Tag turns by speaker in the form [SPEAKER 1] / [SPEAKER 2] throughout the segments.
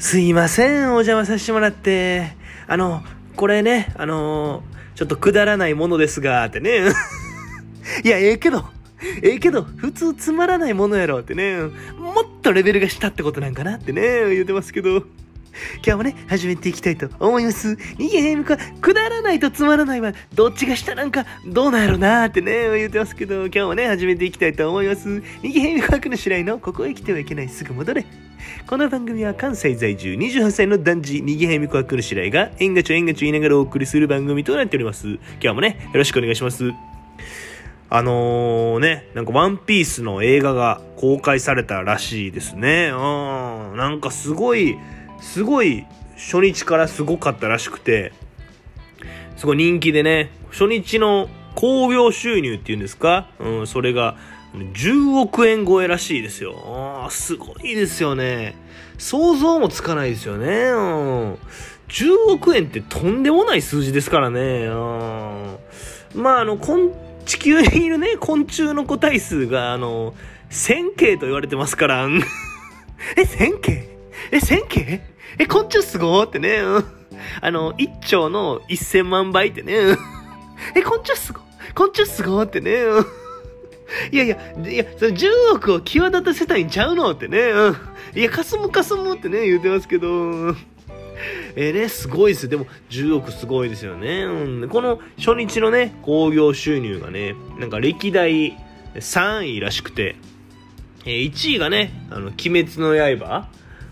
[SPEAKER 1] すいません、お邪魔させてもらって。あの、これね、あのちょっとくだらないものですが、ってね。いや、ええけど、ええけど、普通つまらないものやろってね。もっとレベルが下ってことなんかなってね、言ってますけど。今日もね、始めていきたいと思います。逃げへんか、くだらないとつまらないは、どっちが下なんか、どうなんやろなってね、言ってますけど、今日もね、始めていきたいと思います。逃げへんかくの白井の、ここへ来てはいけない、すぐ戻れ。この番組は関西在住28歳の男児、逃げへみこはくる白井が、えんがちょえんがちょ言いながらお送りする番組となっております。今日もね、よろしくお願いします。あのー、ね、なんかワンピースの映画が公開されたらしいですね。うん、なんかすごい、すごい、初日からすごかったらしくて、すごい人気でね、初日の興行収入っていうんですか？うん、それが10億円超えらしいですよ。すごいですよね。想像もつかないですよね。うん、10億円ってとんでもない数字ですからね。うんまあ、あの、昆地球にいるね、昆虫の個体数が、あの、1000系と言われてますから。え、1000系？え、1000系？え、昆虫すごーってね。あの、1兆の1000万倍ってね。え、昆虫すご？昆虫すごーってね。いやいや、いや、その10億を際立たせたいんちゃうのってね。うんいや、かすむかすむってね、言うてますけど。えーね、すごいです。でも、10億すごいですよね。うん、この初日のね、興行収入がね、なんか歴代3位らしくて、えー1位がね、あの、鬼滅の刃。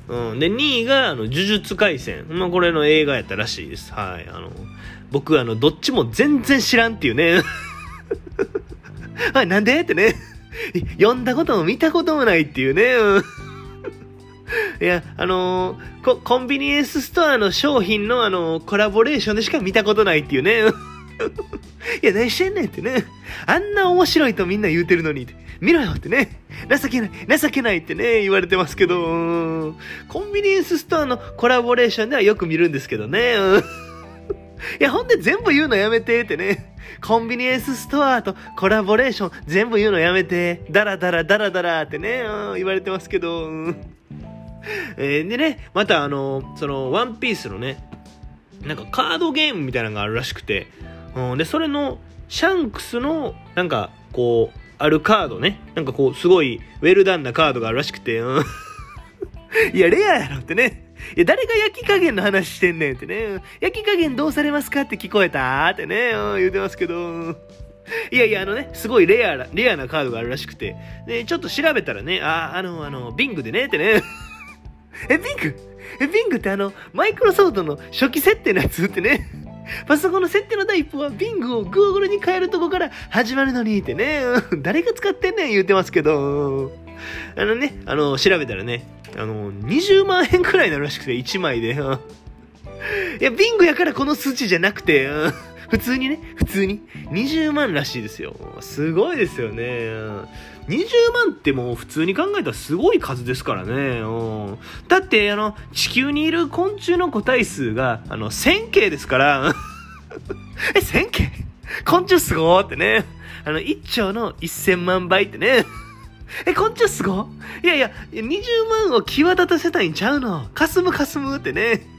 [SPEAKER 1] うん、で、2位が、あの、呪術廻戦。まあ、これの映画やったらしいです。はい。あの、僕、あの、どっちも全然知らんっていうね。はい、なんで？ってね。読んだことも見たこともないっていうね。うん いや、あのーコ、コンビニエンスストアの商品のあのーコラボレーションでしか見たことないっていうね。いや、何してんねんってね。あんな面白いとみんな言うてるのに。見ろよってね。情けない、情けないってね、言われてますけど、コンビニエンスストアのコラボレーションではよく見るんですけどね。いや、ほんで全部言うのやめてってね。コンビニエンスストアとコラボレーション全部言うのやめて。ダラダラダラダラってね、うん言われてますけど、う んえーでね、またあの、その、ワンピースのね、なんかカードゲームみたいなのがあるらしくて、うん、で、それの、シャンクスの、なんか、こう、あるカードね、なんかこう、すごい、ウェルダンなカードがあるらしくて、うん。いや、レアやろってね。いや、誰が焼き加減の話してんねんってね。焼き加減どうされますかって聞こえたってね、言うてますけど。いやいや、あのね、すごいレアな、レアなカードがあるらしくて。で、ちょっと調べたらね、あ、あの、あの、ビングでね、ってね。え、ビング？え、ビングってあの、マイクロソフトの初期設定のやつってね。パソコンの設定の第一歩は、ビングを Google に変えるとこから始まるのにってね。誰が使ってんねん言うてますけど。あのね、あの、調べたらね、あの、20万円くらいになるらしくて、1枚で。いや、ビングやからこの数値じゃなくて、普通にね、普通に。20万らしいですよ。すごいですよね。20万ってもう普通に考えたらすごい数ですからね。だって、あの、地球にいる昆虫の個体数が、あの、1000系ですから。え、1000系？昆虫すごーってね。あの、1兆の1000万倍ってね。え、昆虫すごいやいや、20万を際立たせたいんちゃうのかすむかすむってね。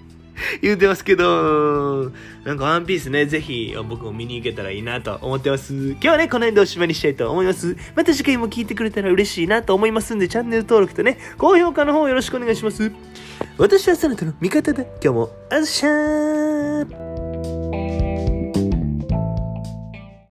[SPEAKER 1] 言うてますけど、なんかワンピースね、ぜひ僕も見に行けたらいいなと思ってます。今日はね、この辺でおしまいにしたいと思います。また次回も聞いてくれたら嬉しいなと思いますんで、チャンネル登録とね、高評価の方よろしくお願いします。私はそなたの味方だ。今日も、あっしゃー